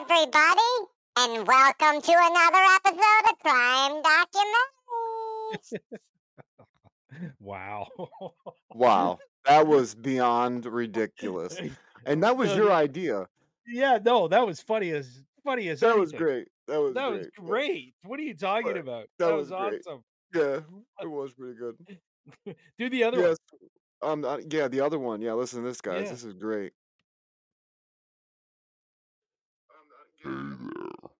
everybody, and welcome to another episode of Crime Documentaries. wow. Wow, that was beyond ridiculous. And that was your idea. Yeah, no, that was funny as funny as That was great. That was That great. was great. What are you talking But about? that That was was great. awesome. Yeah, it was pretty good. Do the other Yes. Um. uh, yeah, the other one. Yeah. Listen to this, guys. Yeah. This is great. Hey there.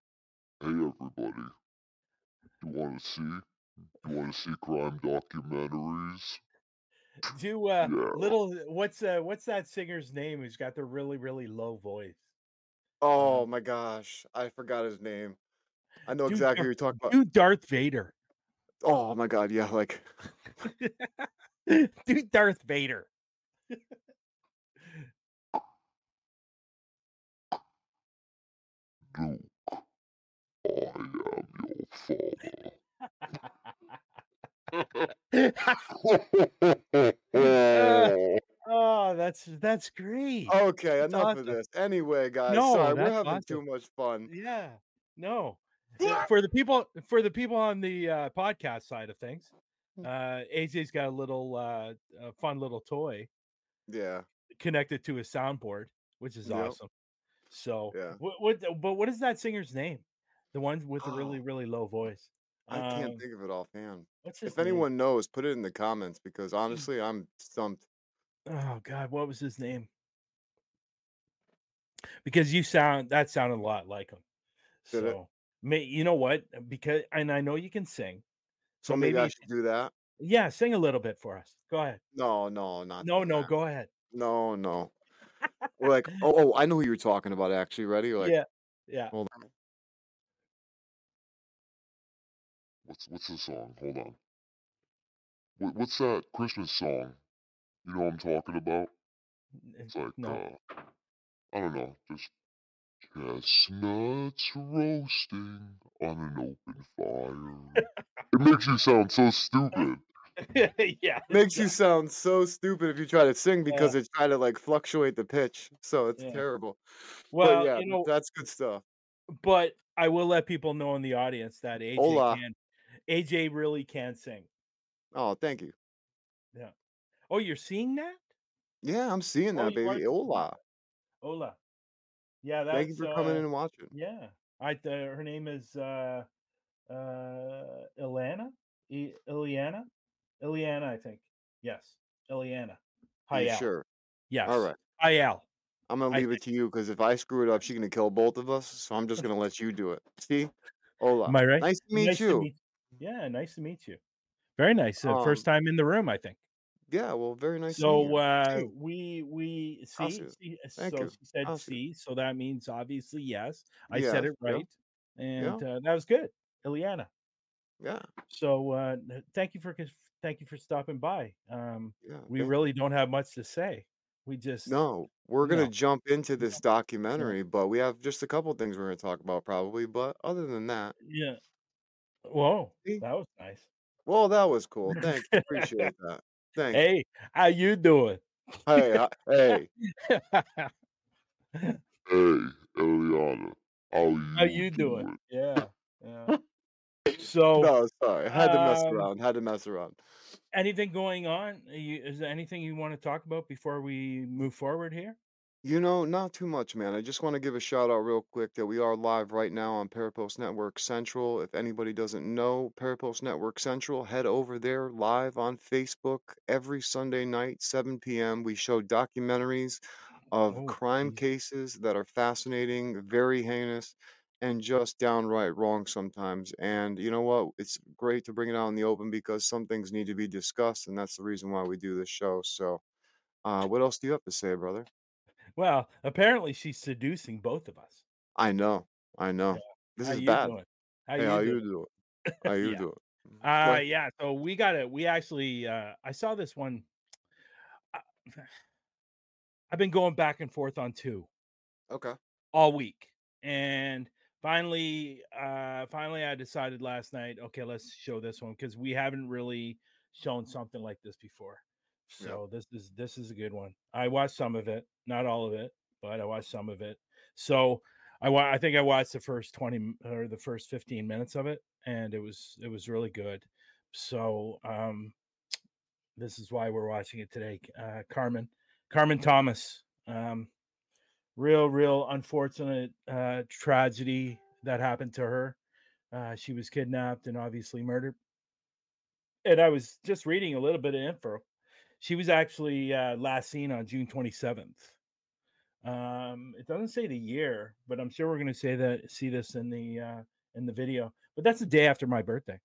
Hey everybody. Do You wanna see? Do You wanna see crime documentaries? Do uh Yeah. little what's uh what's that singer's name who's got the really, really low voice? Oh Um my gosh, I forgot his name. I know do exactly Dar- who you're talking about. do Darth Vader. Oh my god, yeah, like do Darth Vader. Luke, I am your father. oh, that's that's great. okay, That's enough of this. Anyway, guys, No, sorry, we're having too much fun. Yeah. No. Uh, For the people for the people on the uh, podcast side of things, Hmm. uh, AJ's got a little uh, a fun little toy Yeah, connected to his soundboard, which is Yep. awesome. So, Yeah. what, what but what is that singer's name? The one with the really Oh. really low voice. I can't Um, think of it offhand. what's his If name? anyone knows, put it in the comments because honestly, I'm stumped. Oh God, what was his name? Because you sound that sounded a lot like him. Did? So, may you know what? Because and I know you can sing. So So maybe maybe I you should do that. Yeah, sing a little bit for us. Go ahead. No, no, not No, no, that. go ahead. No, no. Or like, oh, oh, I know who you're talking about. Actually, ready? Like, yeah, yeah. hold on. what's what's the song? Hold on. What, what's that Christmas song? You know what I'm talking about? It's like No. uh I don't know, just chestnuts roasting on an open fire. it makes you sound so stupid. yeah. Makes you sound so stupid if you try to sing because Yeah. it's trying to like fluctuate the pitch. So it's Yeah. terrible. Well, but yeah, you know, that's good stuff. but I will let people know in the audience that AJ Hola. can AJ really can sing. Oh, thank you. Yeah. Oh, you're seeing that? Yeah, I'm seeing Oh, that, baby. Hola. Hola. Yeah, that's Thank you for coming uh in and watching. yeah. I uh, her name is uh uh Ilana? I-? Iliana, I think. Yes. Iliana. Hi, sure? Yes. All right. Hayal. I'm gonna I leave it to you because if I screw it up, she's gonna kill both of us. So I'm just gonna let you do it. See? Hola. Am I right? Nice to meet nice you. To meet, yeah, nice to meet you. Very nice. Uh, first Um, time in the room, I think. Yeah, well, very nice So uh we we see, see it. see uh, Thank so you. she said see so that means obviously yes. I Yes. said it right. And Yeah. uh, that was good. Iliana. Yeah. So uh thank you for thank you for stopping by. Um Yeah. we Thank really don't have much to say. We just No, we're gonna no. jump into this documentary, but we have just a couple things we're gonna talk about probably. But other than that, Yeah. Whoa, see? that was nice. Well, that was cool. Thank you. Appreciate that. Thank hey, how you doing? Hey, I- hey. Hey, Eliana, how how you you doing? doing? Yeah. Yeah. So No, sorry. I had to mess um around. Had to mess around. anything going on? You, is there anything you want to talk about before we move forward here? You know, not too much, man. I just want to give a shout out real quick that we are live right now on Parapost Network Central. If anybody doesn't know Parapost Network Central, head over there live on Facebook every Sunday night, 7 p.m. We show documentaries of Oh, crime geez. cases that are fascinating, very heinous, and just downright wrong sometimes. And you know what? It's great to bring it out in the open because some things need to be discussed, and that's the reason why we do this show. So, uh, what else do you have to say, brother? Well, apparently she's seducing both of us. I know, I know. Yeah. This How is bad. doing? How Hey, you how doing? you doing? How you yeah. doing? Uh What? yeah, so we got it. We actually uh I saw this one I- I've been going back and forth on two Okay. all week. And finally uh finally I decided last night, okay, let's show this one cuz we haven't really shown something like this before. Yeah. So this is this is a good one. I watched some of it, not all of it, but I watched some of it. So I wa- I think I watched the first 20 or the first 15 minutes of it and it was it was really good. So um this is why we're watching it today. Uh Carmen Carmen Thomas um real real unfortunate uh tragedy that happened to her. Uh she was kidnapped and obviously murdered. And I was just reading a little bit of info. She was actually uh last seen on June 27th. Um, it doesn't say the year, but I'm sure we're going to say that see this in the uh, in the video. But that's the day after my birthday.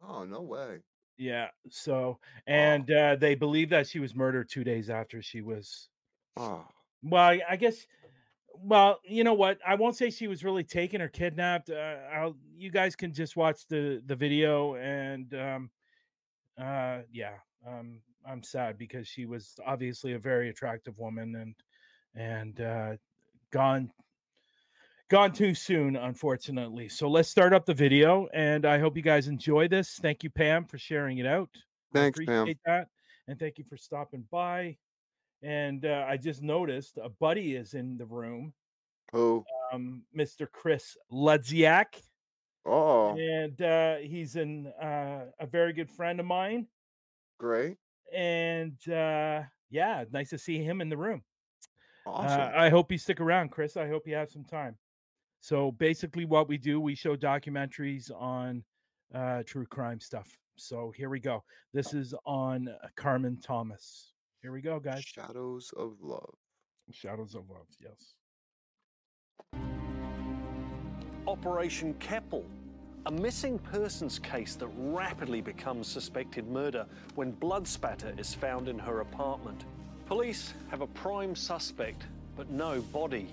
Oh, no way. Yeah. So and uh, they believe that she was murdered two days after she was. Oh, Well, I, guess. Well, you know what? I won't say she was really taken or kidnapped. Uh, I'll, you guys can just watch the the video and um, uh, yeah, um, I'm sad because she was obviously a very attractive woman and and uh, gone gone too soon, unfortunately. So let's start up the video, and I hope you guys enjoy this. Thank you, Pam, for sharing it out. I thanks, Pam. appreciate that, and thank you for stopping by. And uh, I just noticed a buddy is in the room, Who? um, Mr. Chris Ludziak, Oh, and uh, he's an uh, a very good friend of mine. great. And uh, yeah, nice to see him in the room. Uh, Awesome. I hope you stick around, Chris. I hope you have some time. So basically, what we do, we show documentaries on uh, true crime stuff. So here we go. This is on Carmen Thomas. Here we go, guys. Shadows of Love. Shadows of Love. Yes. Operation Keppel, a missing persons case that rapidly becomes suspected murder when blood spatter is found in her apartment. Police have a prime suspect, but no body.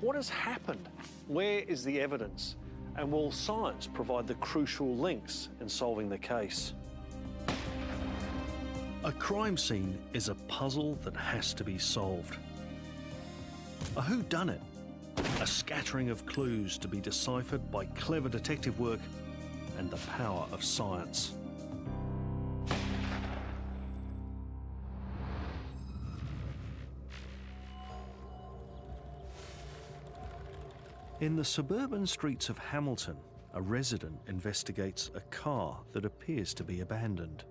What has happened? Where is the evidence? And will science provide the crucial links in solving the case? A crime scene is a puzzle that has to be solved. A whodunit a scattering of clues to be deciphered by clever detective work and the power of science. In the suburban streets of Hamilton, a resident investigates a car that appears to be abandoned.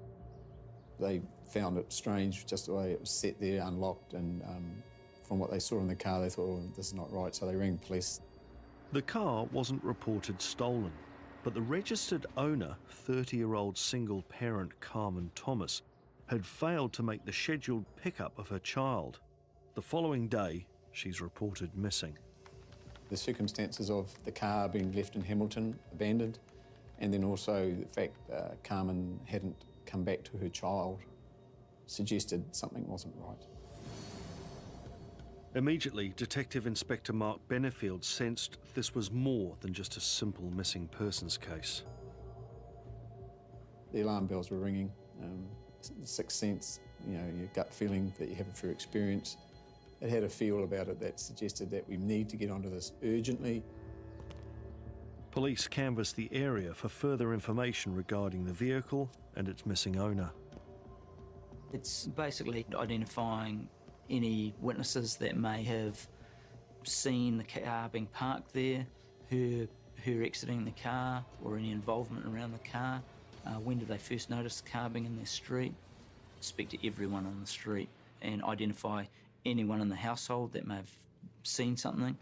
They found it strange, just the way it was set there, unlocked, and um, from what they saw in the car, they thought, oh, this is not right, so they rang police. The car wasn't reported stolen, but the registered owner, 30 year old single parent Carmen Thomas, had failed to make the scheduled pickup of her child. The following day, she's reported missing. The circumstances of the car being left in Hamilton, abandoned, and then also the fact uh, Carmen hadn't come back to her child suggested something wasn't right. Immediately, Detective Inspector Mark Benefield sensed this was more than just a simple missing persons case. The alarm bells were ringing. Um, sixth sense, you know, your gut feeling that you have through experience. It had a feel about it that suggested that we need to get onto this urgently. Police canvassed the area for further information regarding the vehicle and its missing owner. It's basically identifying any witnesses that may have seen the car being parked there, her, her exiting the car, or any involvement around the car. Uh, when did they first notice the car being in their street? Speak to everyone on the street and identify anyone in the household that may have seen something.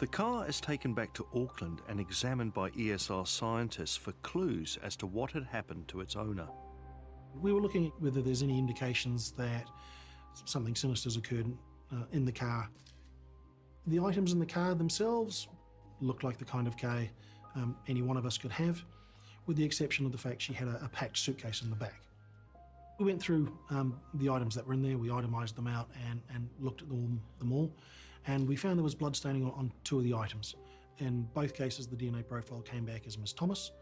The car is taken back to Auckland and examined by ESR scientists for clues as to what had happened to its owner. We were looking at whether there's any indications that something sinister's occurred uh, in the car. The items in the car themselves looked like the kind of car um, any one of us could have, with the exception of the fact she had a, a packed suitcase in the back. We went through um, the items that were in there, we itemised them out and, and looked at them, them all, and we found there was blood staining on, on two of the items. In both cases, the DNA profile came back as Miss Thomas.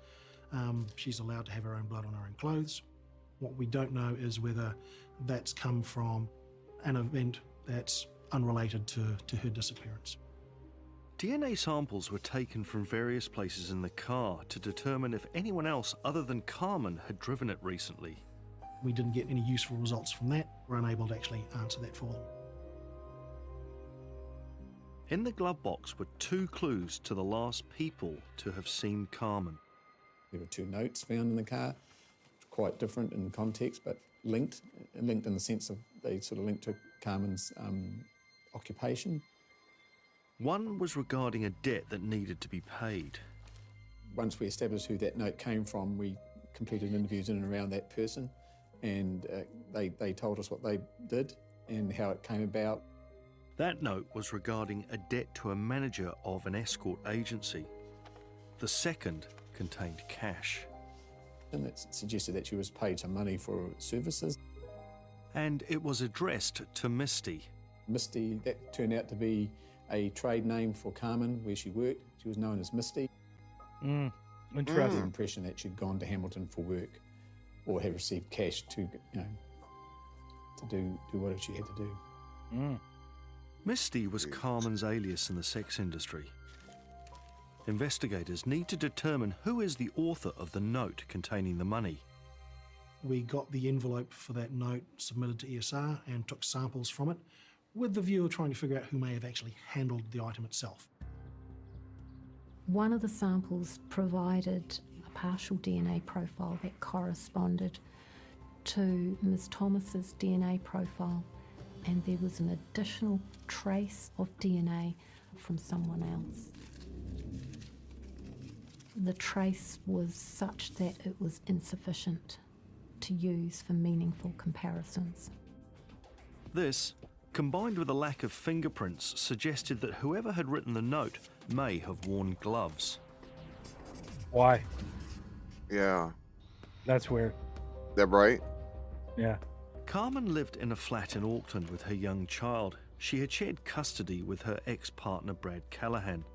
Um, she's allowed to have her own blood on her own clothes. What we don't know is whether that's come from an event that's unrelated to, to her disappearance. DNA samples were taken from various places in the car to determine if anyone else other than Carmen had driven it recently. We didn't get any useful results from that. We're unable to actually answer that for them. In the glove box were two clues to the last people to have seen Carmen. There were two notes found in the car, quite different in context, but linked, linked in the sense of they sort of linked to Carmen's um, occupation. One was regarding a debt that needed to be paid. Once we established who that note came from, we completed interviews in and around that person, and uh, they, they told us what they did and how it came about. That note was regarding a debt to a manager of an escort agency. The second contained cash. And it suggested that she was paid some money for services. And it was addressed to Misty. Misty, that turned out to be a trade name for Carmen where she worked. She was known as Misty. Mm, The impression that she'd gone to Hamilton for work or had received cash to, you know, to do, do what she had to do. Mm. Misty was Carmen's alias in the sex industry. Investigators need to determine who is the author of the note containing the money. We got the envelope for that note submitted to ESR and took samples from it with the view of trying to figure out who may have actually handled the item itself. One of the samples provided a partial DNA profile that corresponded to Ms. Thomas's DNA profile, and there was an additional trace of DNA from someone else. The trace was such that it was insufficient to use for meaningful comparisons. This, combined with a lack of fingerprints, suggested that whoever had written the note may have worn gloves. Why? Yeah. That's weird. That right? Yeah. Carmen lived in a flat in Auckland with her young child. She had shared custody with her ex partner Brad Callaghan.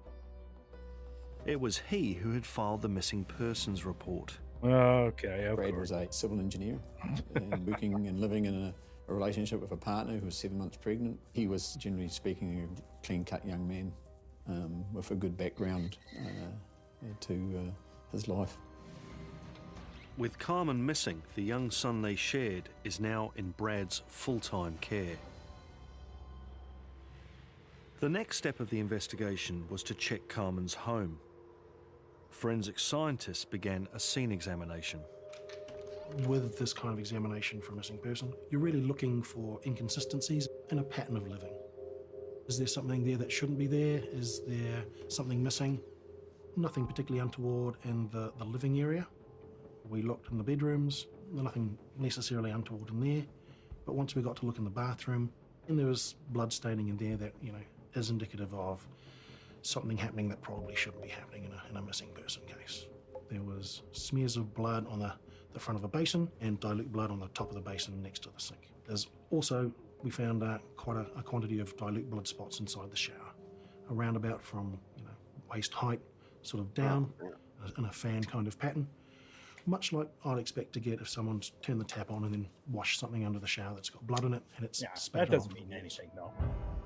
It was he who had filed the missing persons report. Okay. Of Brad course. was a civil engineer and working and living in a, a relationship with a partner who was seven months pregnant. He was, generally speaking, a clean cut young man um, with a good background uh, to uh, his life. With Carmen missing, the young son they shared is now in Brad's full time care. The next step of the investigation was to check Carmen's home. Forensic scientists began a scene examination. With this kind of examination for a missing person, you're really looking for inconsistencies in a pattern of living. Is there something there that shouldn't be there? Is there something missing? Nothing particularly untoward in the, the living area. We looked in the bedrooms, nothing necessarily untoward in there. But once we got to look in the bathroom, and there was blood staining in there that, you know, is indicative of something happening that probably shouldn't be happening in a, in a missing person case. There was smears of blood on the, the front of a basin and dilute blood on the top of the basin next to the sink. There's also, we found uh, quite a, a quantity of dilute blood spots inside the shower, around about from, you know, waist height sort of down uh, in a fan kind of pattern. Much like I'd expect to get if someone's turned the tap on and then washed something under the shower that's got blood in it and it's Yeah. spat That it doesn't off. mean anything, no.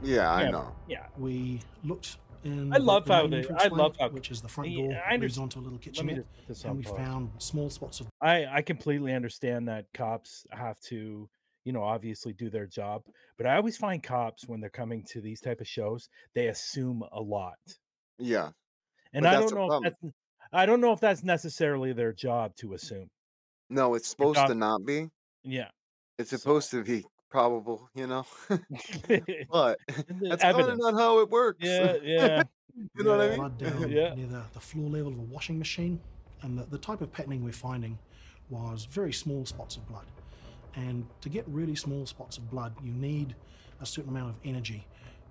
Yeah, I Yeah. know. Yeah. We looked in I love the how main they- I love how- which is the front Yeah, door I that leads onto a little Let me kitchenette, just- just and we unpause. found small spots of I I completely understand that cops have to, you know, obviously do their job, but I always find cops when they're coming to these type of shows, they assume a lot. Yeah. And But I don't know if that's I don't know if that's necessarily their job to assume. No, it's supposed not- to not be. Yeah. It's So- supposed to be probable, you know. but that's kind of not how it works. Yeah, yeah. you know what I mean? blood down Yeah. near the, the floor level of a washing machine. And the, the type of patterning we're finding was very small spots of blood. And to get really small spots of blood, you need a certain amount of energy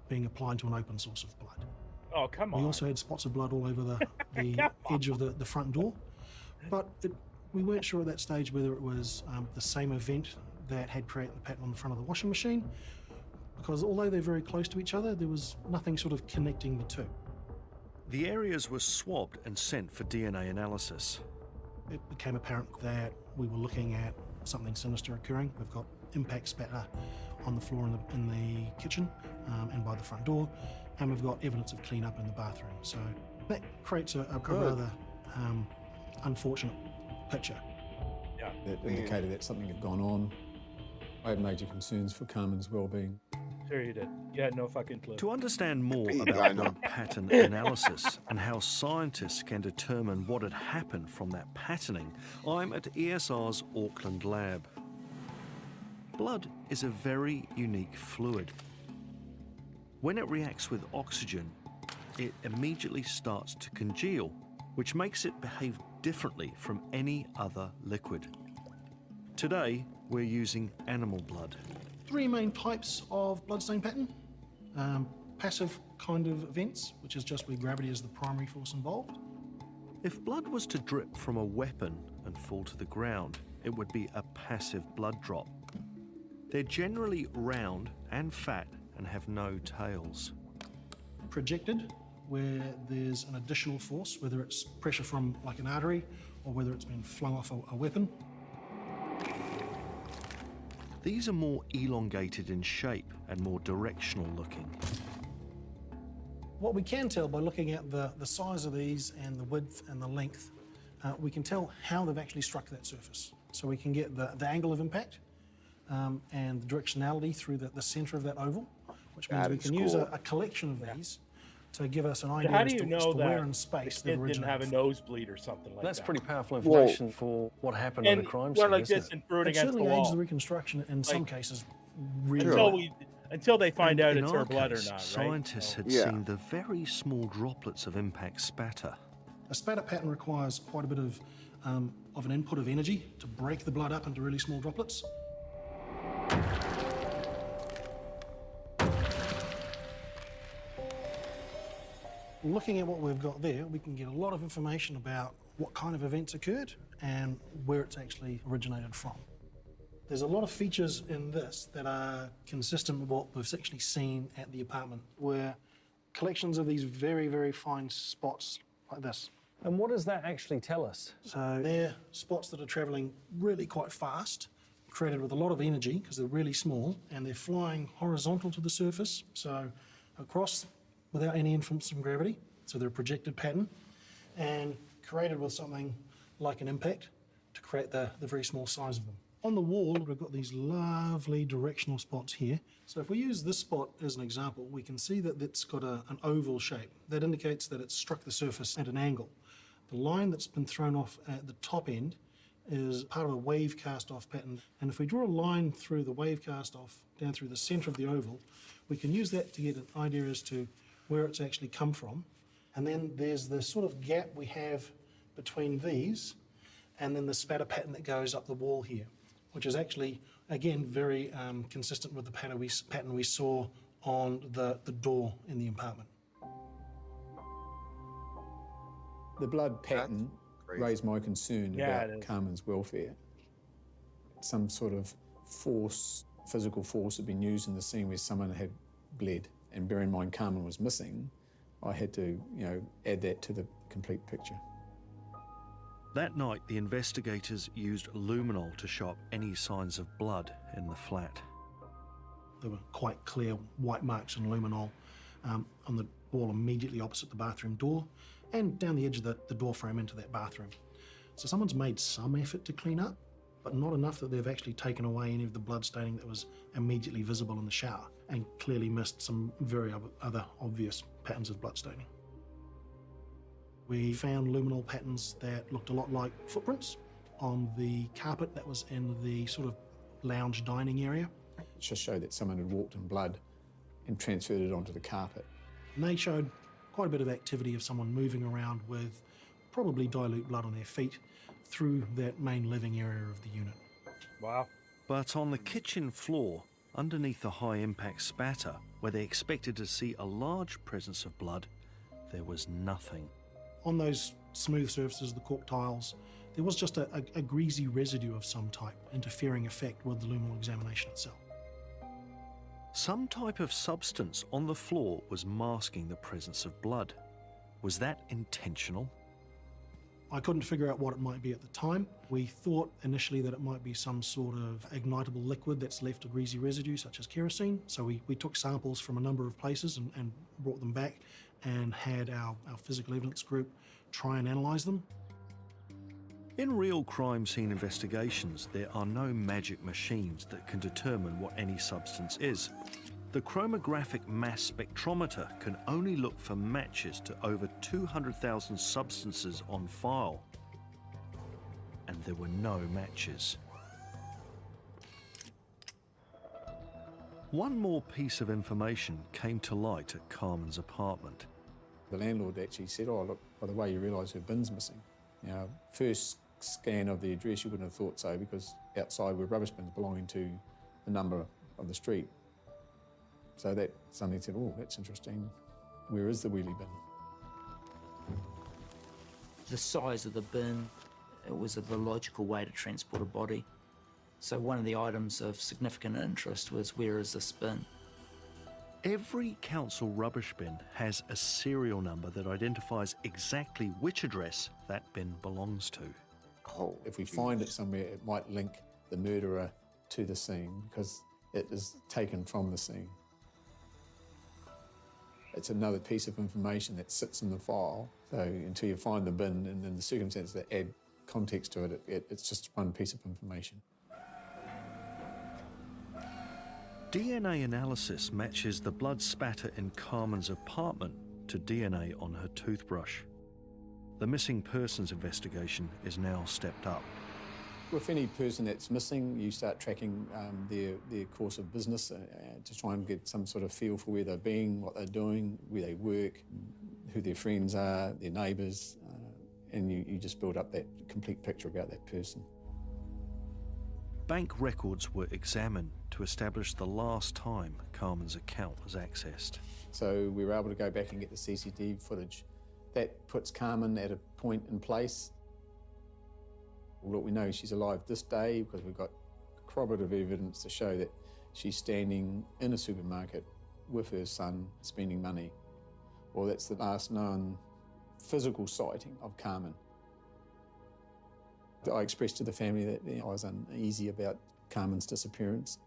being applied to an open source of blood. Oh, come We also had spots of blood all over the, the edge of the, the front door. But it, we weren't sure at that stage whether it was um, the same event that had created the pattern on the front of the washing machine. Because although they're very close to each other, there was nothing sort of connecting the two. The areas were swabbed and sent for DNA analysis. it became apparent that we were looking at something sinister occurring. We've got impact spatter on the floor in the, in the kitchen um, and by the front door, and we've got evidence of cleanup in the bathroom. So that creates a, a, a rather um, unfortunate picture. Yeah. That indicated that something had gone on. I had major concerns for Carmen's well-being. Sure you did. You had no fucking clue. To understand more about blood pattern analysis and how scientists can determine what had happened from that patterning, I'm at ESR's Auckland lab. Blood is a very unique fluid. When it reacts with oxygen, it immediately starts to congeal, which makes it behave differently from any other liquid. Today, we're using animal blood. Three main types of bloodstain pattern. Um, passive kind of events, which is just where gravity is the primary force involved. If blood was to drip from a weapon and fall to the ground, it would be a passive blood drop. They're generally round and fat and have no tails. Projected, where there's an additional force, whether it's pressure from like an artery or whether it's been flung off a, a weapon. These are more elongated in shape and more directional looking. What we can tell by looking at the, the size of these and the width and the length, uh, we can tell how they've actually struck that surface. So we can get the, the angle of impact um, and the directionality through the, the centre of that oval, which means That we is can use a, a collection of these to give us an So idea how as do to, you as know to that where in space the they've kid didn't have a nosebleed or something like That's that? pretty powerful Well- information for what happened And at a crime we're scene. like isn't this it? and threw it It against the certainly aids wall. the reconstruction in some cases really until we until they find out In it's our her blood case, or not, right? Scientists So- had Yeah. seen the very small droplets of impact spatter. A spatter pattern requires quite a bit of, um, of an input of energy to break the blood up into really small droplets. Looking at what we've got there, we can get a lot of information about what kind of events occurred and where it's actually originated from. There's a lot of features in this that are consistent with what we've actually seen at the apartment, where collections of these very, very fine spots like this. And what does that actually tell us? So they're spots that are traveling really quite fast, created with a lot of energy because they're really small and they're flying horizontal to the surface, so across without any influence from gravity. So they're a projected pattern and created with something like an impact to create the, the very small size of them. On the wall, we've got these lovely directional spots here. So if we use this spot as an example, we can see that it's got a, an oval shape. That indicates that it's struck the surface at an angle. The line that's been thrown off at the top end is part of a wave cast off pattern. And if we draw a line through the wave cast off down through the center of the oval, we can use that to get an idea as to where it's actually come from. And then there's the sort of gap we have between these and then the spatter pattern that goes up the wall here, which is actually, again, very um, consistent with the pattern we, pattern we saw on the, the door in the apartment. The blood pattern raised my concern Yeah, about. Carmen's welfare. Some sort of force, physical force, had been used in the scene where someone had bled. And bear in mind, Carmen was missing. I had to, you know, add that to the complete picture. That night, the investigators used luminol to show up any signs of blood in the flat. There were quite clear white marks in luminol um, on the wall immediately opposite the bathroom door and down the edge of the, the door frame into that bathroom. So someone's made some effort to clean up, but not enough that they've actually taken away any of the blood staining that was immediately visible in the shower and clearly missed some very other obvious patterns of blood staining. We found luminol patterns that looked a lot like footprints on the carpet that was in the sort of lounge dining area. It just showed that someone had walked in blood and transferred it onto the carpet. And they showed quite a bit of activity of someone moving around with probably dilute blood on their feet through that main living area of the unit. Wow. But on the kitchen floor, underneath the high impact spatter, where they expected to see a large presence of blood, there was nothing. On those smooth surfaces, the cork tiles, there was just a, a, a greasy residue of some type, interfering effect with the luminol examination itself. Some type of substance on the floor was masking the presence of blood. Was that intentional? I couldn't figure out what it might be at the time. We thought initially that it might be some sort of ignitable liquid that's left a greasy residue, such as kerosene. So we, we took samples from a number of places and, and brought them back and had our, our physical evidence group try and analyse them. In real crime scene investigations, there are no magic machines that can determine what any substance is. The chromographic mass spectrometer can only look for matches to over 200,000 substances on file. And there were no matches. One more piece of information came to light at Carmen's apartment. The landlord actually said, Oh, look, by the way, you realise her bin's missing. Now, first scan of the address, you wouldn't have thought so because outside were rubbish bins belonging to the number of the street. So that suddenly said, Oh, that's interesting. Where is the wheelie bin? The size of the bin it was the logical way to transport a body. So one of the items of significant interest was where is this bin? Every council rubbish bin has a serial number that identifies exactly which address that bin belongs to. Oh, If we find it somewhere, it might link the murderer to the scene because it is taken from the scene. It's another piece of information that sits in the file. So until you find the bin and then the circumstances that add context to it, it, it it's just one piece of information. DNA analysis matches the blood spatter in Carmen's apartment to DNA on her toothbrush. The missing persons investigation is now stepped up. With any person that's missing, you start tracking um, their, their course of business uh, uh, to try and get some sort of feel for where they're being, what they're doing, where they work, who their friends are, their neighbours, uh, and you, you just build up that complete picture about that person. Bank records were examined to establish the last time Carmen's account was accessed. So we were able to go back and get the CCTV footage. That puts Carmen at a point in place. Look, we know she's alive this day because we've got corroborative evidence to show that she's standing in a supermarket with her son spending money. Well, that's the last known physical sighting of Carmen. I expressed to the family that you know, I was uneasy about Carmen's disappearance,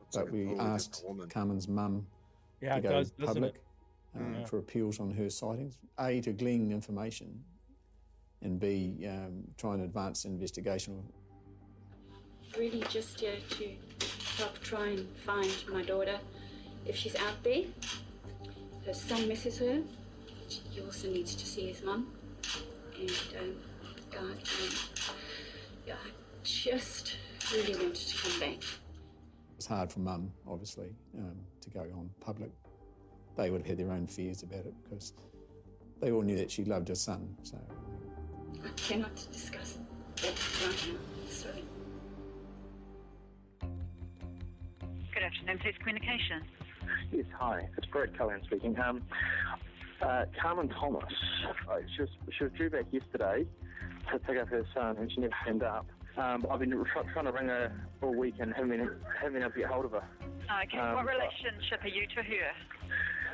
Looks like but a we asked. Carmen's mum Yeah, to go does, public it? um, Yeah. for appeals on her sightings. A, to glean information, and B, um, try and advance the investigation. really just here to help try and find my daughter if she's out there. Her son misses her. He also needs to see his mum. And um, yeah, um, yeah, I just really wanted to come back. It's hard for mum, obviously, um, to go on public. They would have had their own fears about it because they all knew that she loved her son. So I cannot discuss that right now. Sorry. Good afternoon, Police Communications. Yes, hi. It's Brett Cullen speaking. Um, uh, Carmen Thomas, uh, she, was, she was due back yesterday to pick up her son, and she never turned up. Um, I've been try, trying to ring her all week and haven't been, haven't been able to get hold of her. Okay, Um, what relationship are you to her?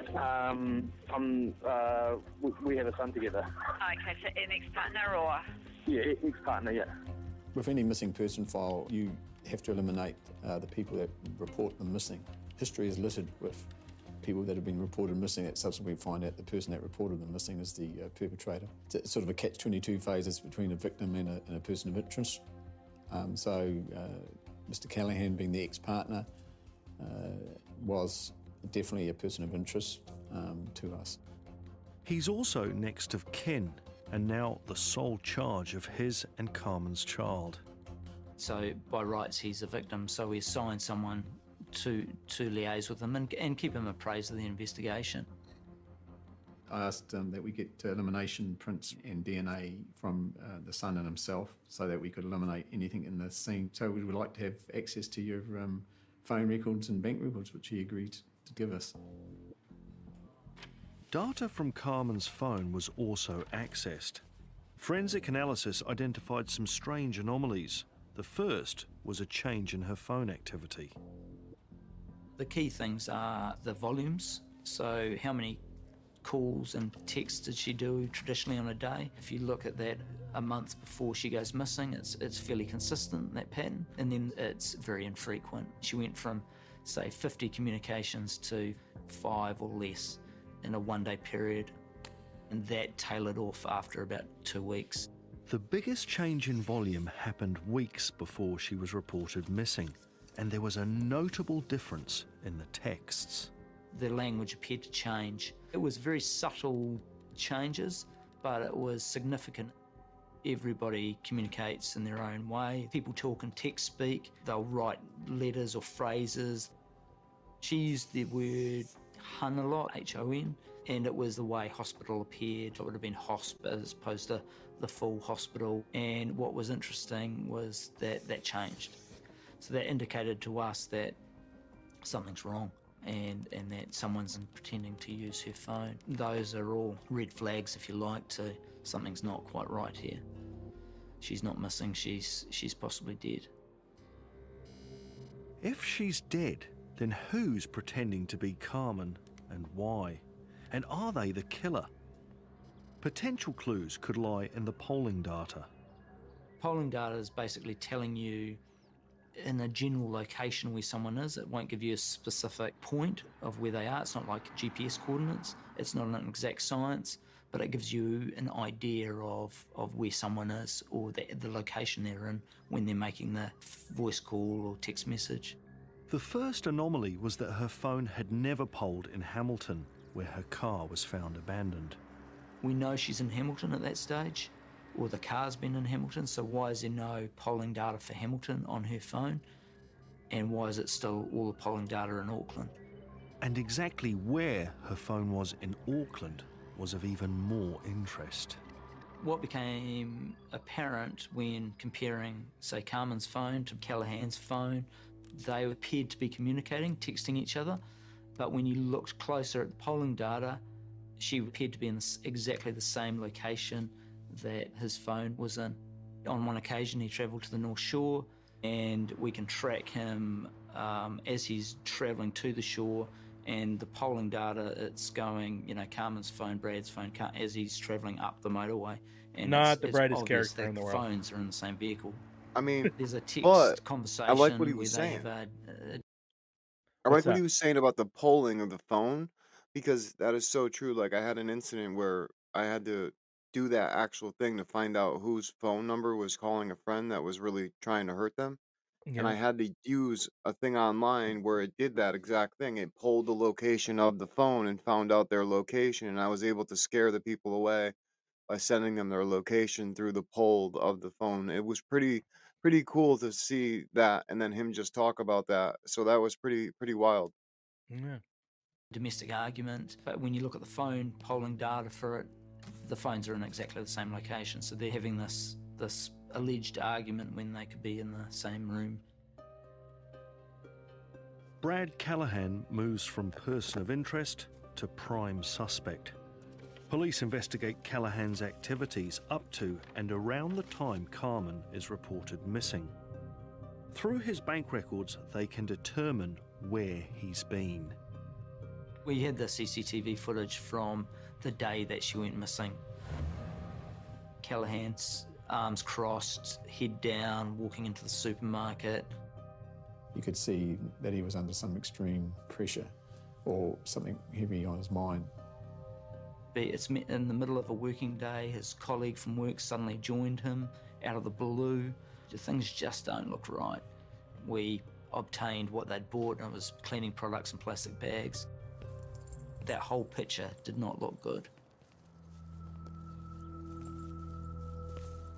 Um, I'm, uh, we, we have a son together. Okay, so an ex-partner or? Yeah, e- ex-partner, yeah. with any missing person file, you have to eliminate uh, the people that report them missing. History is littered with people that have been reported missing that subsequently find out the person that reported them missing is the uh, perpetrator. It's sort of a catch-22 phase it's between a victim and a, and a person of interest. Um, so uh, Mr Callaghan being the ex-partner uh, was definitely a person of interest um, to us. He's also next of kin and now the sole charge of his and Carmen's child. So by rights, he's a victim. So we assign someone to to liaise with him and, and keep him appraised of the investigation. I asked um, that we get elimination prints and DNA from uh, the son and himself so that we could eliminate anything in the scene. So we would like to have access to your um, phone records and bank records, which he agreed to give us. Data from Carmen's phone was also accessed. Forensic analysis identified some strange anomalies. The first was a change in her phone activity. The key things are the volumes. So how many calls and texts did she do traditionally on a day? If you look at that a month before she goes missing, it's it's fairly consistent that pattern, and then it's very infrequent. She went from say 50 communications to five or less in a one day period, and that tailored off after about two weeks. The biggest change in volume happened weeks before she was reported missing. and there was a notable difference in the texts. The language appeared to change. It was very subtle changes, but it was significant. Everybody communicates in their own way. People talk in text speak, they'll write letters or phrases. She used the word hun a lot, H O N, and it was the way hospital appeared. It would have been hosp as opposed to the full hospital. And what was interesting was that that changed. So that indicated to us that something's wrong and, and that someone's pretending to use her phone. Those are all red flags, if you like, to something's not quite right here. She's not missing, she's, she's possibly dead. If she's dead, then who's pretending to be Carmen and why? And are they the killer? Potential clues could lie in the polling data. Polling data is basically telling you in a general location where someone is. It won't give you a specific point of where they are. It's not like GPS coordinates. It's not an exact science, but it gives you an idea of, of where someone is or the, the location they're in when they're making the voice call or text message. The first anomaly was that her phone had never polled in Hamilton, where her car was found abandoned. We know she's in Hamilton at that stage, or the car's been in Hamilton, so why is there no polling data for Hamilton on her phone? And why is it still all the polling data in Auckland? And exactly where her phone was in Auckland was of even more interest. What became apparent when comparing, say, Carmen's phone to Callaghan's phone, they appeared to be communicating, texting each other, but when you looked closer at the polling data, she appeared to be in exactly the same location that his phone was in. On one occasion, he travelled to the North Shore, and we can track him um, as he's travelling to the shore. And the polling data, it's going, you know, Carmen's phone, Brad's phone, as he's travelling up the motorway. And Not it's, the it's brightest character that in the world. Phones are in the same vehicle. I mean, There's a text but conversation I like what he was saying. have a, a I like what that? he was saying about the polling of the phone because that is so true. Like I had an incident where I had to do that actual thing to find out whose phone number was calling a friend that was really trying to hurt them. And I Yeah. had to use a thing online where it did that exact thing. It pulled the location of the phone and found out their location, and I was able to scare the people away by sending them their location through the poll of the phone. It was pretty pretty cool to see that and then him just talk about that. So that was pretty pretty wild. Yeah. domestic argument. But when you look at the phone polling data for it, the phones are in exactly the same location. So they're having this this alleged argument when they could be in the same room. Brad Callaghan moves from person of interest to prime suspect. Police investigate Callaghan's activities up to and around the time Carmen is reported missing. Through his bank records, they can determine where he's been. We had the CCTV footage from the day that she went missing. Callaghan's arms crossed, head down, walking into the supermarket. You could see that he was under some extreme pressure or something heavy on his mind. But It's in the middle of a working day. His colleague from work suddenly joined him out of the blue. Things just don't look right. We obtained what they'd bought, and it was cleaning products and plastic bags. That whole picture did not look good.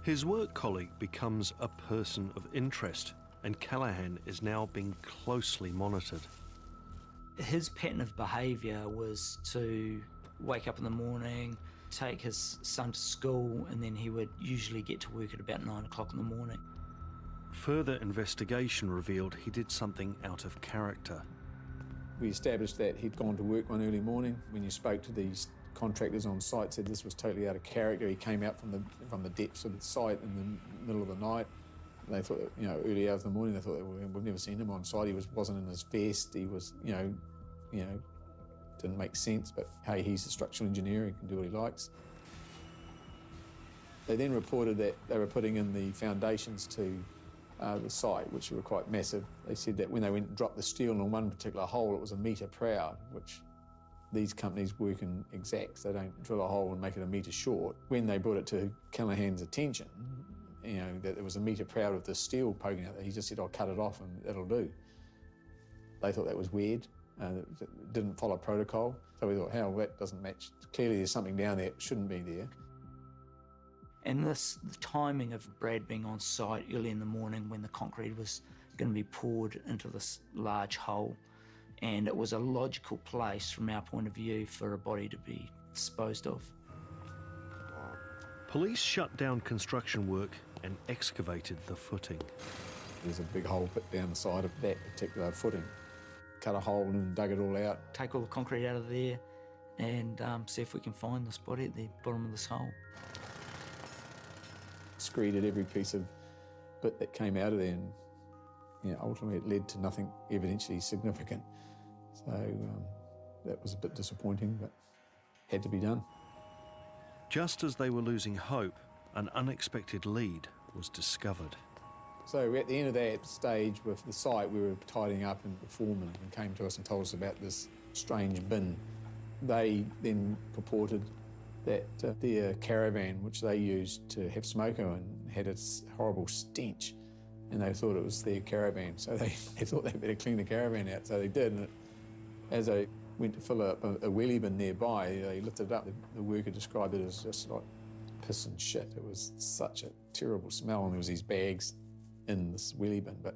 His work colleague becomes a person of interest, and Callaghan is now being closely monitored. His pattern of behaviour was to wake up in the morning, take his son to school, and then he would usually get to work at about nine o'clock in the morning. Further investigation revealed he did something out of character. We established that he'd gone to work one early morning. When you spoke to these contractors on site, said this was totally out of character. He came out from the from the depths of the site in the middle of the night. They thought, you know, early hours of the morning. They thought we've never seen him on site. He was wasn't in his vest. He was, you know, you know, didn't make sense. But hey, he's a structural engineer. He can do what he likes. They then reported that they were putting in the foundations to uh, the site, which were quite massive. They said that when they went and dropped the steel in one particular hole, it was a metre proud, which these companies work in exacts. They don't drill a hole and make it a metre short. When they brought it to Callaghan's attention, you know, that there was a metre proud of the steel poking out, he just said, I'll cut it off and it'll do. They thought that was weird. Uh, didn't follow protocol. So we thought, hell, that doesn't match. Clearly, there's something down there that shouldn't be there. And this, the timing of Brad being on site early in the morning when the concrete was going to be poured into this large hole, and it was a logical place from our point of view for a body to be disposed of. Police shut down construction work and excavated the footing. There's a big hole put down the side of that particular footing. Cut a hole and dug it all out. Take all the concrete out of there and um, see if we can find this body at the bottom of this hole. Screeded every piece of bit that came out of there, and you know, ultimately it led to nothing evidentially significant. So um, that was a bit disappointing, but had to be done. Just as they were losing hope, an unexpected lead was discovered. So at the end of that stage with the site, we were tidying up and the foreman came to us and told us about this strange bin. They then purported that uh, their caravan, which they used to have smoke on, had a horrible stench, and they thought it was their caravan. So they, they thought they'd better clean the caravan out. So they did. And as they went to fill up a, a wheelie bin nearby, uh, they lifted it up. The, the worker described it as just like piss and shit. It was such a terrible smell, and there was these bags in this wheelie bin, but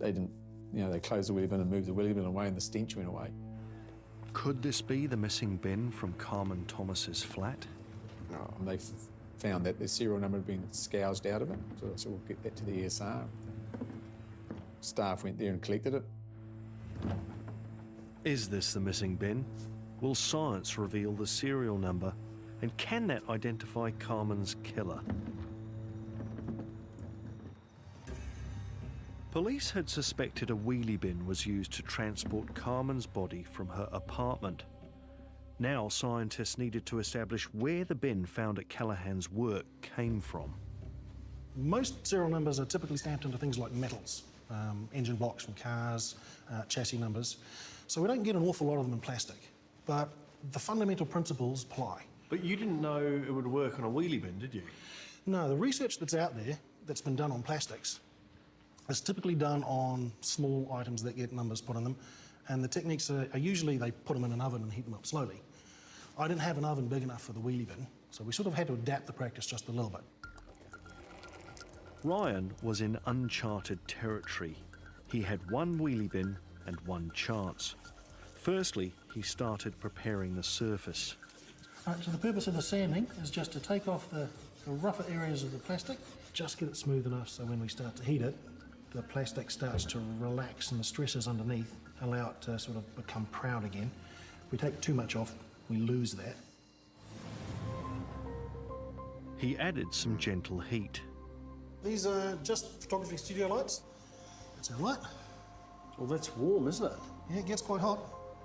they didn't, you know, they closed the wheelie bin and moved the wheelie bin away, and the stench went away. Could this be the missing bin from Carmen Thomas's flat? No. And they found that the serial number had been scourged out of it, so, so we'll get that to the ESR. Staff went there and collected it. Is this the missing bin? Will science reveal the serial number? And can that identify Carmen's killer? Police had suspected a wheelie bin was used to transport Carmen's body from her apartment. Now, scientists needed to establish where the bin found at Callaghan's work came from. Most serial numbers are typically stamped into things like metals, um, engine blocks from cars, uh, chassis numbers. So we don't get an awful lot of them in plastic, but the fundamental principles apply. But you didn't know it would work on a wheelie bin, did you? No, the research that's out there that's been done on plastics is typically done on small items that get numbers put on them, and the techniques are, are usually they put them in an oven and heat them up slowly. I didn't have an oven big enough for the wheelie bin, so we sort of had to adapt the practice just a little bit. Ryan was in uncharted territory. He had one wheelie bin and one chance. Firstly, he started preparing the surface. Right, so the purpose of the sanding is just to take off the, the rougher areas of the plastic, just get it smooth enough so when we start to heat it, the plastic starts to relax and the stresses underneath allow it to sort of become proud again. If we take too much off, we lose that. He added some gentle heat. These are just photography studio lights. That's our light. Well, that's warm, isn't it? Yeah, it gets quite hot.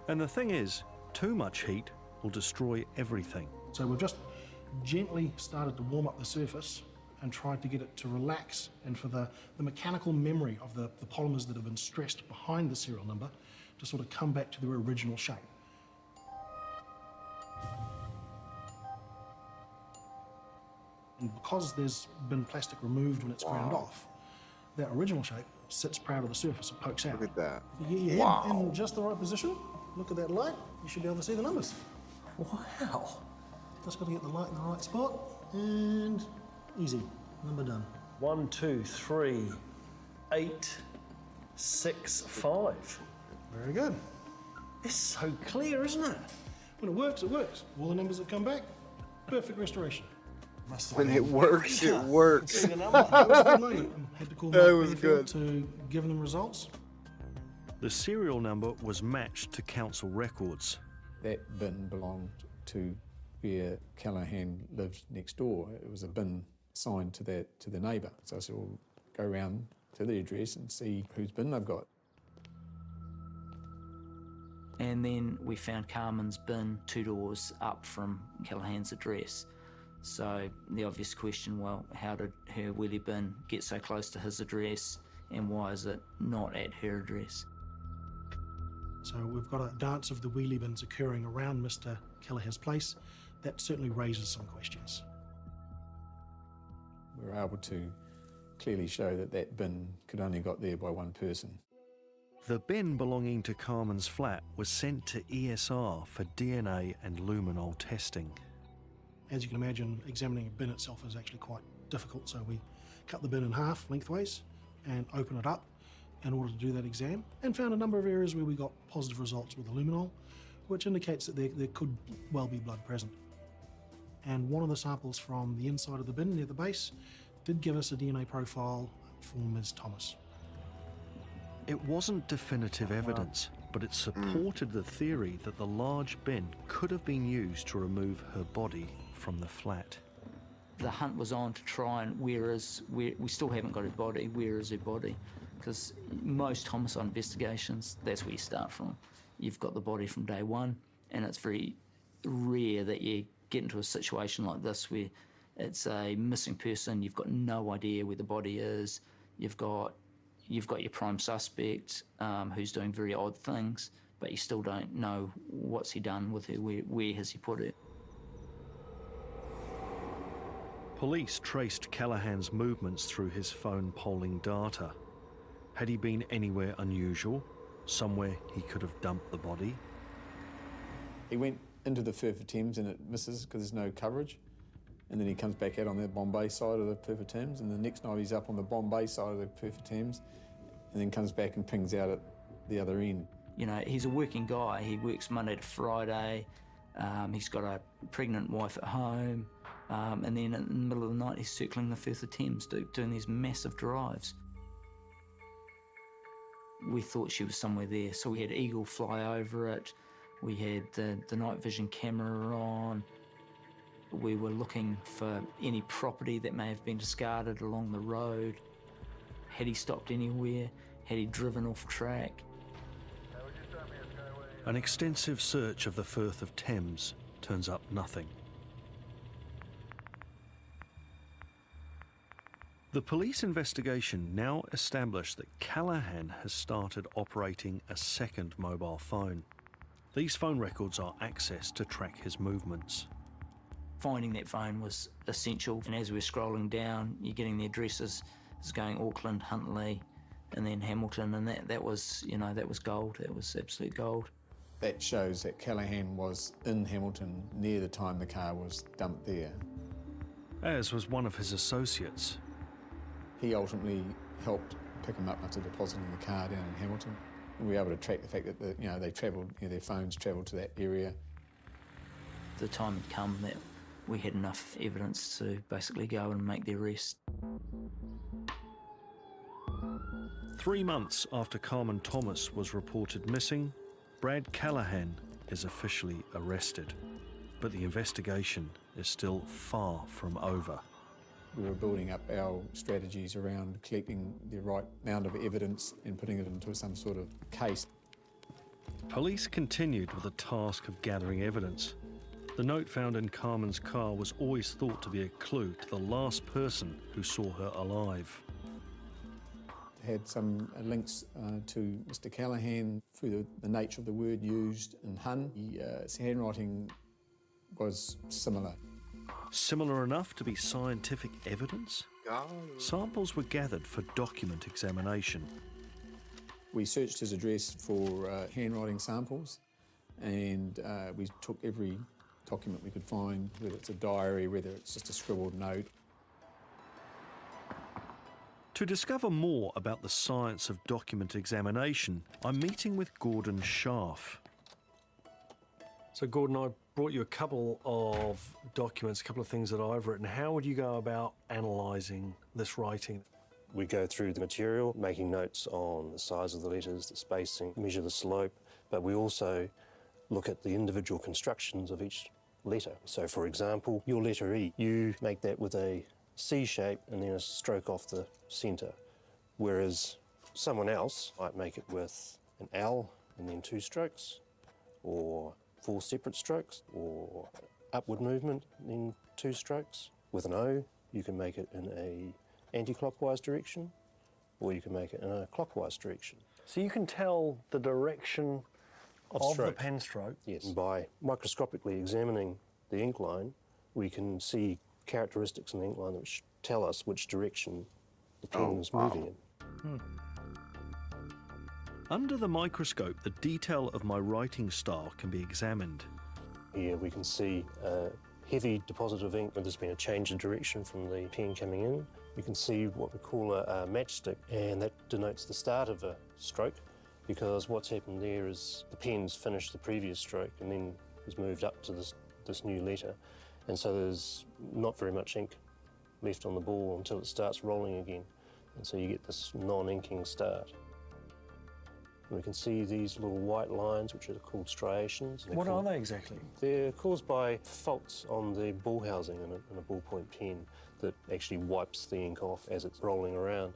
And the thing is, too much heat will destroy everything. So we've just gently started to warm up the surface and tried to get it to relax and for the, the mechanical memory of the, the polymers that have been stressed behind the serial number to sort of come back to their original shape. And because there's been plastic removed when it's ground off, that original shape sits proud of the surface, it pokes out. Look at that. If you Wow. in just the right position, look at that light, you should be able to see the numbers. Wow. Just got to get the light in the right spot, and easy, number done. One, two, three, eight, six, five. Very good. It's so clear, isn't it? When it works, it works. All the numbers have come back. Perfect restoration. When it works, it works. Seeing the number, that was a good moment. I had to call That Mark was good. to give them results. The serial number was matched to council records. That bin belonged to where Callaghan lived next door. It was a bin signed to that to the neighbour. So I said, "Well, go round to the address and see whose bin they've got." And then we found Carmen's bin two doors up from Callaghan's address. So the obvious question, well, how did her wheelie bin get so close to his address and why is it not at her address? So we've got a dance of the wheelie bins occurring around Mr. Callaghan's place. That certainly raises some questions. We were able to clearly show that that bin could only got there by one person. The bin belonging to Carmen's flat was sent to ESR for DNA and luminol testing. As you can imagine, examining a bin itself is actually quite difficult, so we cut the bin in half lengthways and open it up in order to do that exam, and found a number of areas where we got positive results with the luminol, which indicates that there, there could well be blood present. And one of the samples from the inside of the bin near the base did give us a DNA profile for Ms. Thomas. It wasn't definitive evidence, but it supported the theory that the large bin could have been used to remove her body from the flat. The hunt was on to try and where is where we still haven't got her body. Where is her body? Because most homicide investigations, that's where you start from. You've got the body from day one, and it's very rare that you get into a situation like this where it's a missing person. You've got no idea where the body is. You've got you've got your prime suspect um, who's doing very odd things, but you still don't know what's he done with her. Where where has he put her? Police traced Callaghan's movements through his phone polling data. Had he been anywhere unusual? Somewhere he could have dumped the body? He went into the Firth of Thames and it misses because there's no coverage. And then he comes back out on the Bombay side of the Firth of Thames. And the next night he's up on the Bombay side of the Firth of Thames and then comes back and pings out at the other end. You know, he's a working guy. He works Monday to Friday. Um, he's got a pregnant wife at home. Um, and then in the middle of the night, he's circling the Firth of Thames do, doing these massive drives. We thought she was somewhere there, so we had Eagle fly over it. We had the, the night vision camera on. We were looking for any property that may have been discarded along the road. Had he stopped anywhere? Had he driven off track? An extensive search of the Firth of Thames turns up nothing. The police investigation now established that Callaghan has started operating a second mobile phone. These phone records are accessed to track his movements. Finding that phone was essential, and as we we're scrolling down, you're getting the addresses. It's going Auckland, Huntly, and then Hamilton, and that, that was, you know, that was gold. That was absolute gold. That shows that Callaghan was in Hamilton near the time the car was dumped there. As was one of his associates. He ultimately helped pick him up after depositing the car down in Hamilton. We were able to track the fact that the, you know they travelled, you know, their phones travelled to that area. The time had come that we had enough evidence to basically go and make the arrest. Three months after Carmen Thomas was reported missing, Brad Callaghan is officially arrested. But the investigation is still far from over. We were building up our strategies around collecting the right amount of evidence and putting it into some sort of case. Police continued with the task of gathering evidence. The note found in Carmen's car was always thought to be a clue to the last person who saw her alive. Had some links uh, to Mr. Callaghan through the, the, nature of the word used in Hun. The, uh, his handwriting was similar. Similar enough to be scientific evidence? Samples were gathered for document examination. We searched his address for uh, handwriting samples and uh, we took every document we could find, whether it's a diary, whether it's just a scribbled note. To discover more about the science of document examination, I'm meeting with Gordon Scharf. So, Gordon, I brought you a couple of documents, a couple of things that I've written. How would you go about analysing this writing? We go through the material, making notes on the size of the letters, the spacing, measure the slope, but we also look at the individual constructions of each letter. So, for example, your letter E, you make that with a C shape and then a stroke off the centre, whereas someone else might make it with an L and then two strokes, or four separate strokes, or upward movement in two strokes. With an O, you can make it in a anti-clockwise direction, or you can make it in a clockwise direction. So you can tell the direction of, of the pen stroke. Yes. By microscopically examining the ink line, we can see characteristics in the ink line which tell us which direction the pen Oh, is wow. moving in. Hmm. Under the microscope, the detail of my writing style can be examined. Here we can see a heavy deposit of ink where there's been a change in direction from the pen coming in. You can see what we call a, a matchstick, and that denotes the start of a stroke because what's happened there is the pen's finished the previous stroke and then has moved up to this, this new letter. And so there's not very much ink left on the ball until it starts rolling again. And so you get this non-inking start. We can see these little white lines, which are called striations. They're What are they exactly? They're caused by faults on the ball housing in a, in a ballpoint pen that actually wipes the ink off as it's rolling around.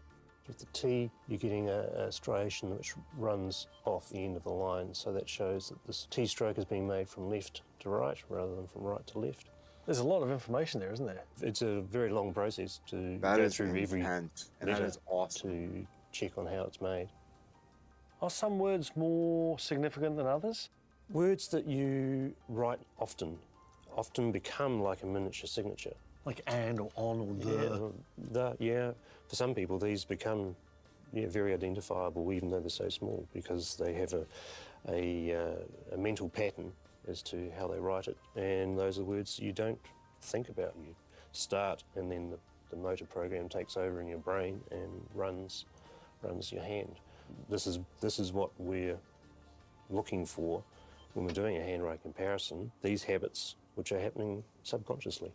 With the T, you're getting a, a striation which runs off the end of the line, so that shows that this T stroke is being made from left to right rather than from right to left. There's a lot of information there, isn't there? It's a very long process to That go is through every intense, and that letter awesome. to check on how it's made. Are some words more significant than others? Words that you write often often become like a miniature signature. Like and or on or the? Yeah, the, yeah. For some people, these become yeah, very identifiable, even though they're so small, because they have a, a, uh, a mental pattern as to how they write it. And those are words you don't think about. You start, and then the, the motor program takes over in your brain and runs, runs your hand. This is, this is what we're looking for when we're doing a handwriting comparison, these habits which are happening subconsciously.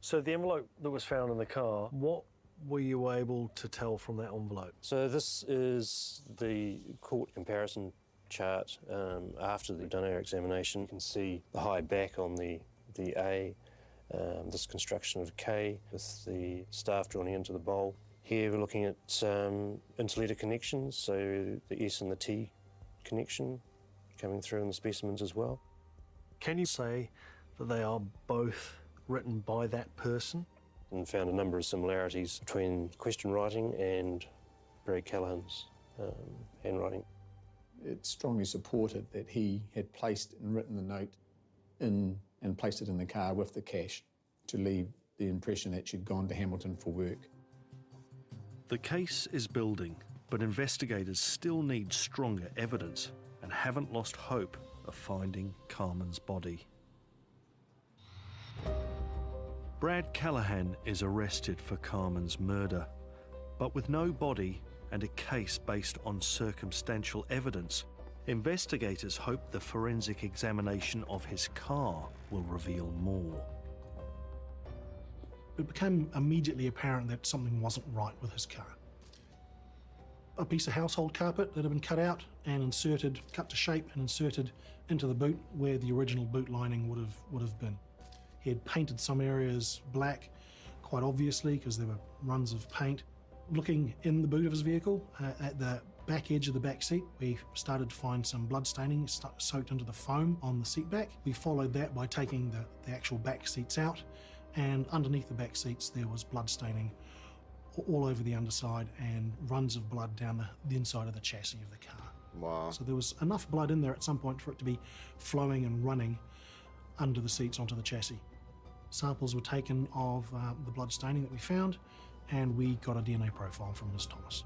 So the envelope that was found in the car, what were you able to tell from that envelope? So this is the court comparison chart um, after the done our examination. You can see the high back on the, the A, um, this construction of K with the staff drawing into the bowl. Here we're looking at um, interletter connections, so the S and the T connection coming through in the specimens as well. Can you say that they are both written by that person? And found a number of similarities between question writing and Brad Callaghan's um, handwriting. It's strongly supported that he had placed and written the note in and placed it in the car with the cash to leave the impression that she'd gone to Hamilton for work. The case is building, but investigators still need stronger evidence and haven't lost hope of finding Carmen's body. Brad Callaghan is arrested for Carmen's murder, but with no body and a case based on circumstantial evidence, investigators hope the forensic examination of his car will reveal more. It became immediately apparent that something wasn't right with his car. A piece of household carpet that had been cut out and inserted, cut to shape and inserted into the boot where the original boot lining would have would have been. He had painted some areas black, quite obviously because there were runs of paint. Looking in the boot of his vehicle, uh, at the back edge of the back seat, we started to find some blood staining st- soaked into the foam on the seat back. We followed that by taking the, the actual back seats out, and underneath the back seats there was blood staining all over the underside and runs of blood down the, the inside of the chassis of the car. Wow. So there was enough blood in there at some point for it to be flowing and running under the seats onto the chassis. Samples were taken of uh, the blood staining that we found, and we got a DNA profile from Miss Thomas.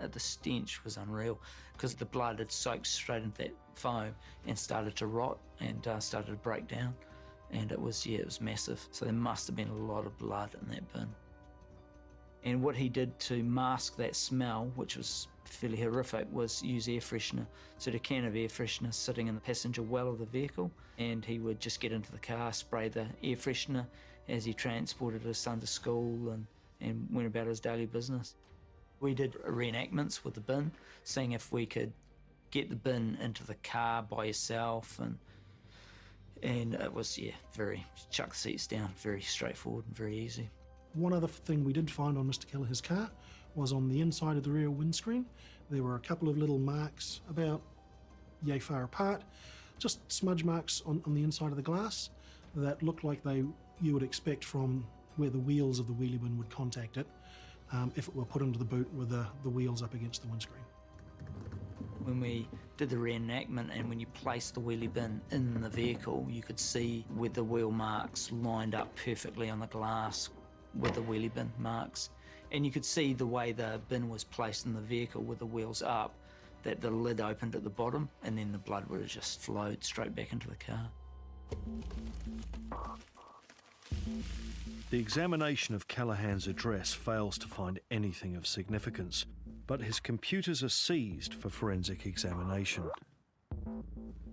Uh, The stench was unreal because the blood had soaked straight into that foam and started to rot and uh, started to break down. And it was, yeah, it was massive. So there must have been a lot of blood in that bin. And what he did to mask that smell, which was fairly horrific, was use air freshener. So the can of air freshener sitting in the passenger well of the vehicle, and he would just get into the car, spray the air freshener as he transported his son to school and, and went about his daily business. We did reenactments with the bin, seeing if we could get the bin into the car by yourself and and it was yeah very chuck seats down very straightforward and very easy One other thing we did find on Mr. Callaghan's car was on the inside of the rear windscreen. There were a couple of little marks about yay far apart, just smudge marks on, on the inside of the glass that looked like they you would expect from where the wheels of the wheelie bin would contact it um, if it were put into the boot with the, the wheels up against the windscreen. when we did the reenactment and when you placed the wheelie bin in the vehicle you could see where the wheel marks lined up perfectly on the glass with the wheelie bin marks And you could see the way the bin was placed in the vehicle with the wheels up, that the lid opened at the bottom and then the blood would have just flowed straight back into the car. The examination of Callaghan's address fails to find anything of significance, but his computers are seized for forensic examination.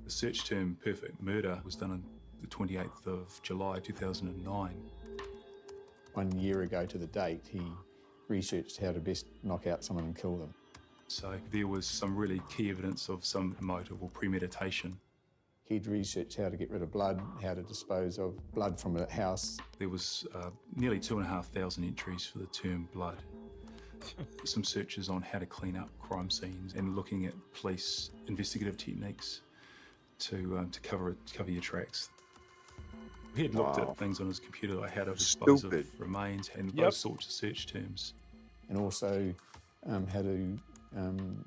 The search term perfect murder was done on the 28th of July 2009. One year ago to the date, he researched how to best knock out someone and kill them. So there was some really key evidence of some motive or premeditation. He'd researched how to get rid of blood, how to dispose of blood from a house. There was uh, nearly two and a half thousand entries for the term blood. Some searches on how to clean up crime scenes and looking at police investigative techniques to um, to cover to cover your tracks. He had looked Wow. at things on his computer like how to dispose Stupid. of remains and Yep. those sorts of search terms. And also um, how to um,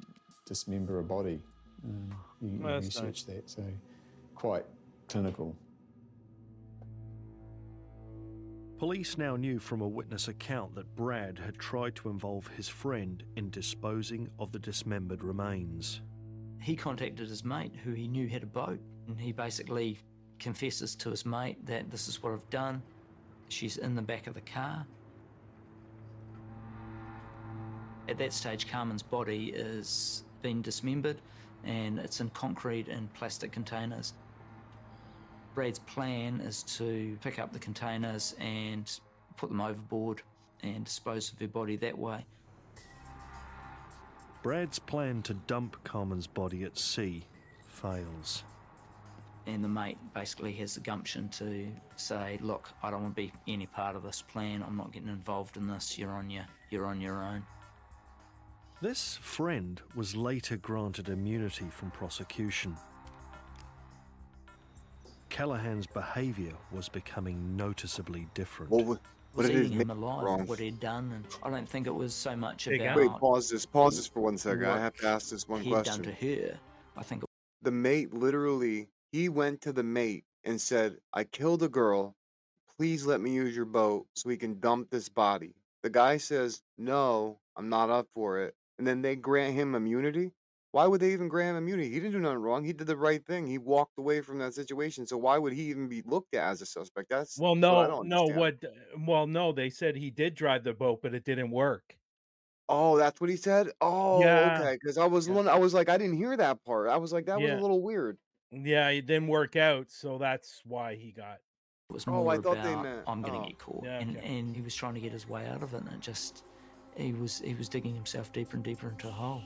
dismember a body. Um, he, he Well, that's researched that, so quite clinical. Police now knew from a witness account that Brad had tried to involve his friend in disposing of the dismembered remains. He contacted his mate who he knew had a boat and he basically confesses to his mate that this is what I've done. She's in the back of the car. At that stage, Carmen's body is being dismembered and it's in concrete and plastic containers. Brad's plan is to pick up the containers and put them overboard and dispose of her body that way. Brad's plan to dump Carmen's body at sea fails. And the mate basically has the gumption to say, "Look, I don't want to be any part of this plan. I'm not getting involved in this. You're on your, you're on your own." This friend was later granted immunity from prosecution. Callaghan's behaviour was becoming noticeably different. What, would- what was did his eating him alive wrong? what he'd done, and I don't think it was so much Big about Wait, pause this. Pause this for one second. I have to ask this one he'd question. done to her. I think it The mate literally, he went to the mate and said, I killed a girl. Please let me use your boat so we can dump this body. The guy says, No, I'm not up for it. And then they grant him immunity. Why would they even grant him immunity? He didn't do nothing wrong. He did the right thing. He walked away from that situation. So why would he even be looked at as a suspect? That's Well, what I no, don't no. What? Well, no. They said he did drive the boat, but it didn't work. Oh, that's what he said. Oh, Yeah. okay. Because I was, one- I was like, I didn't hear that part. I was like, that was a little weird. Yeah, it didn't work out, so that's why he got. was Oh, more I thought they about meant- I'm going to oh. get caught, Yeah, and okay. and he was trying to get his way out of it, and it just he was he was digging himself deeper and deeper into a hole.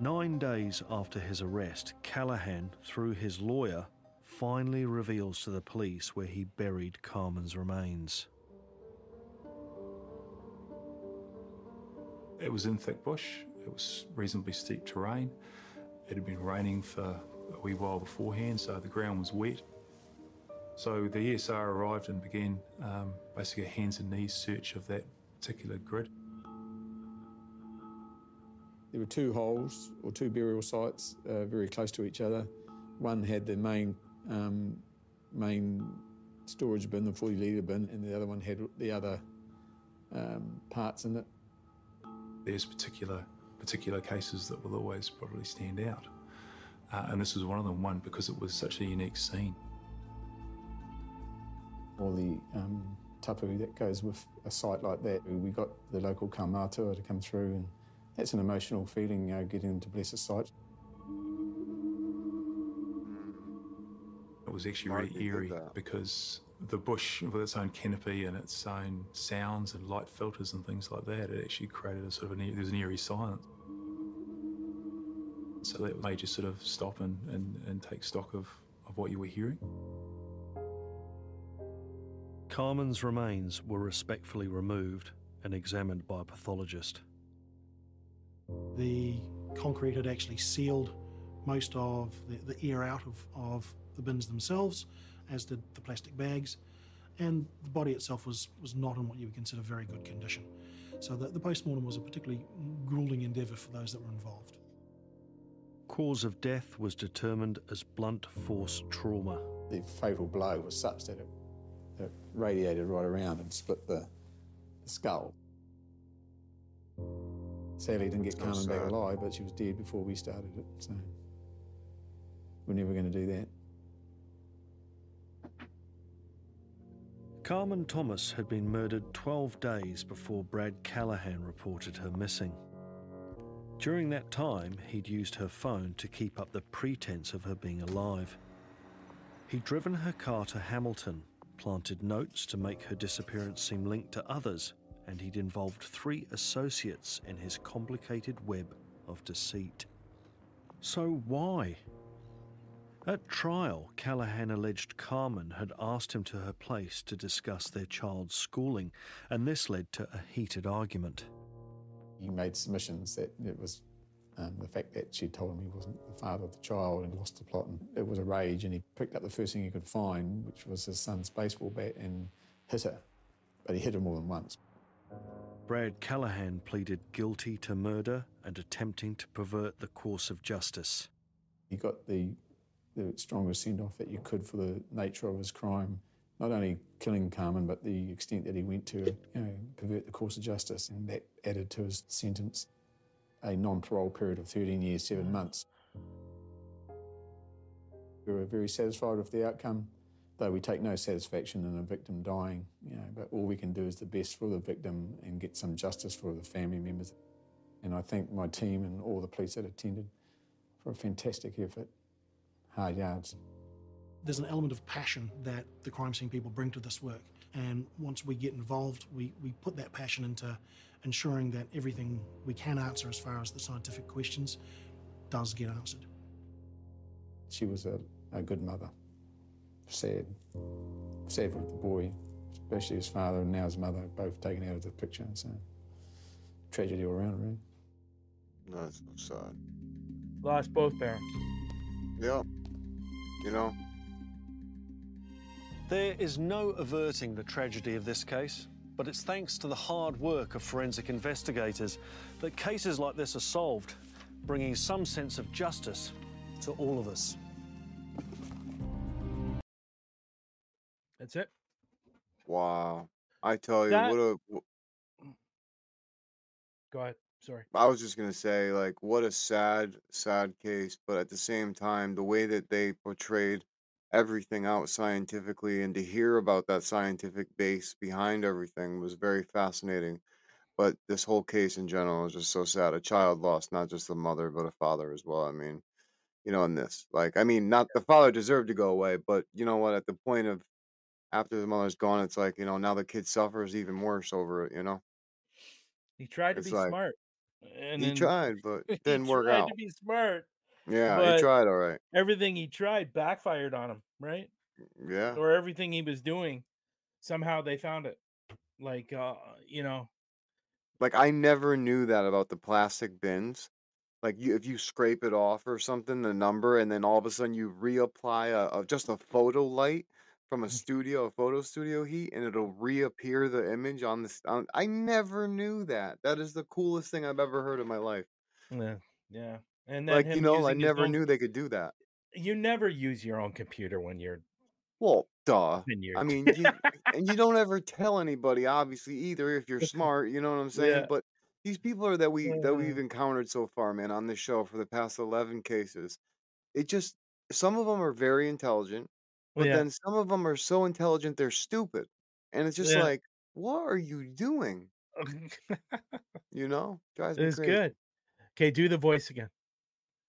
Nine days after his arrest, Callaghan, through his lawyer, finally reveals to the police where he buried Carmen's remains. It was in thick bush. It was reasonably steep terrain. It had been raining for a wee while beforehand, so the ground was wet. So the ESR arrived and began um, basically a hands and knees search of that particular grid. There were two holes or two burial sites uh, very close to each other. One had the main um, main storage bin, the 40 litre bin, and the other one had the other um, parts in it. There's particular particular cases that will always probably stand out, uh, and this was one of them. One because it was such a unique scene. All the um, tapu that goes with a site like that. We got the local kaumatua to come through, and that's an emotional feeling, you know, getting them to bless a site. It was actually Mark, really eerie because the bush, with its own canopy and its own sounds and light filters and things like that, it actually created a sort of an, e- there's an eerie silence. So that made you sort of stop and, and, and take stock of, of what you were hearing. Carmen's remains were respectfully removed and examined by a pathologist. The concrete had actually sealed most of the, the air out of, of the bins themselves, as did the plastic bags, and the body itself was, was not in what you would consider very good condition. So the, the post-mortem was a particularly grueling endeavour for those that were involved. Cause of death was determined as blunt force trauma. The fatal blow was such that it It radiated right around and split the, the skull. Sadly, didn't get Carmen back alive, but she was dead before we started it. So we're never going to do that. Carmen Thomas had been murdered 12 days before Brad Callaghan reported her missing. During that time, he'd used her phone to keep up the pretense of her being alive. He'd driven her car to Hamilton, planted notes to make her disappearance seem linked to others, and he'd involved three associates in his complicated web of deceit. So why? At trial, Callaghan alleged Carmen had asked him to her place to discuss their child's schooling, and this led to a heated argument. He made submissions that it was um, the fact that she told him he wasn't the father of the child and lost the plot, and it was a rage. And he picked up the first thing he could find, which was his son's baseball bat, and hit her. But he hit her more than once. Brad Callaghan pleaded guilty to murder and attempting to pervert the course of justice. He got the, the strongest send off that you could for the nature of his crime. Not only killing Carmen, but the extent that he went to, you know, pervert the course of justice, and that added to his sentence a non-parole period of 13 years, seven months. We were very satisfied with the outcome, though we take no satisfaction in a victim dying, you know, but all we can do is the best for the victim and get some justice for the family members. And I thank my team and all the police that attended for a fantastic effort. Hard yards. There's an element of passion that the crime scene people bring to this work. And once we get involved, we, we put that passion into ensuring that everything we can answer as far as the scientific questions does get answered. She was a, a good mother. Sad. Sad for the boy, especially his father and now his mother, both taken out of the picture. So, tragedy all around, really. That's so sad. Lost both parents. Yeah. You know, There is no averting the tragedy of this case, but it's thanks to the hard work of forensic investigators that cases like this are solved, bringing some sense of justice to all of us. That's it. wow. I tell you, That- what a. Mm. Go ahead. Sorry. I was just gonna say, like, what a sad, sad case, but at the same time, the way that they portrayed everything out scientifically and to hear about that scientific base behind everything was very fascinating. But this whole case in general is just so sad. A child lost not just a mother, but a father as well. I mean, you know, in this, like, I mean, not the father deserved to go away, but you know what? At the point of after the mother's gone, it's like, you know, now the kid suffers even worse over it, you know? He tried to It's be like- smart. And he then- tried, but he didn't work out. He tried out. to be smart. Yeah, but he tried all right. Everything he tried backfired on him, right? Yeah. Or everything he was doing, somehow they found it. Like, uh, you know, Like I never knew that about the plastic bins. Like you, if you scrape it off or something, the number, and then all of a sudden you reapply a, a just a photo light from a Mm. studio, a photo studio heat, and it'll reappear the image on this. On, I never knew that. That is the coolest thing I've ever heard in my life. yeah, yeah. And then Like you know, I never own- knew they could do that. You never use your own computer when you're Well, duh. you're. I mean, you, and you don't ever tell anybody, obviously, either if you're smart. You know what I'm saying? Yeah. But these people are that we that Uh. we've encountered so far, man, on this show for the past eleven cases. It just some of them are very intelligent, but Yeah. then some of them are so intelligent they're stupid, and it's just Yeah. like, what are you doing? You know, drives me it's crazy. good. Okay, do the voice again.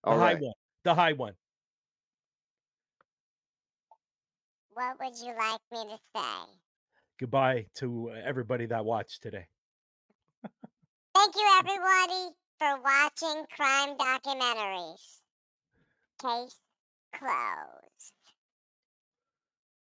The All high right. one. The high one. What would you like me to say? Goodbye to everybody that watched today. Thank you, everybody, for watching crime documentaries. Case closed.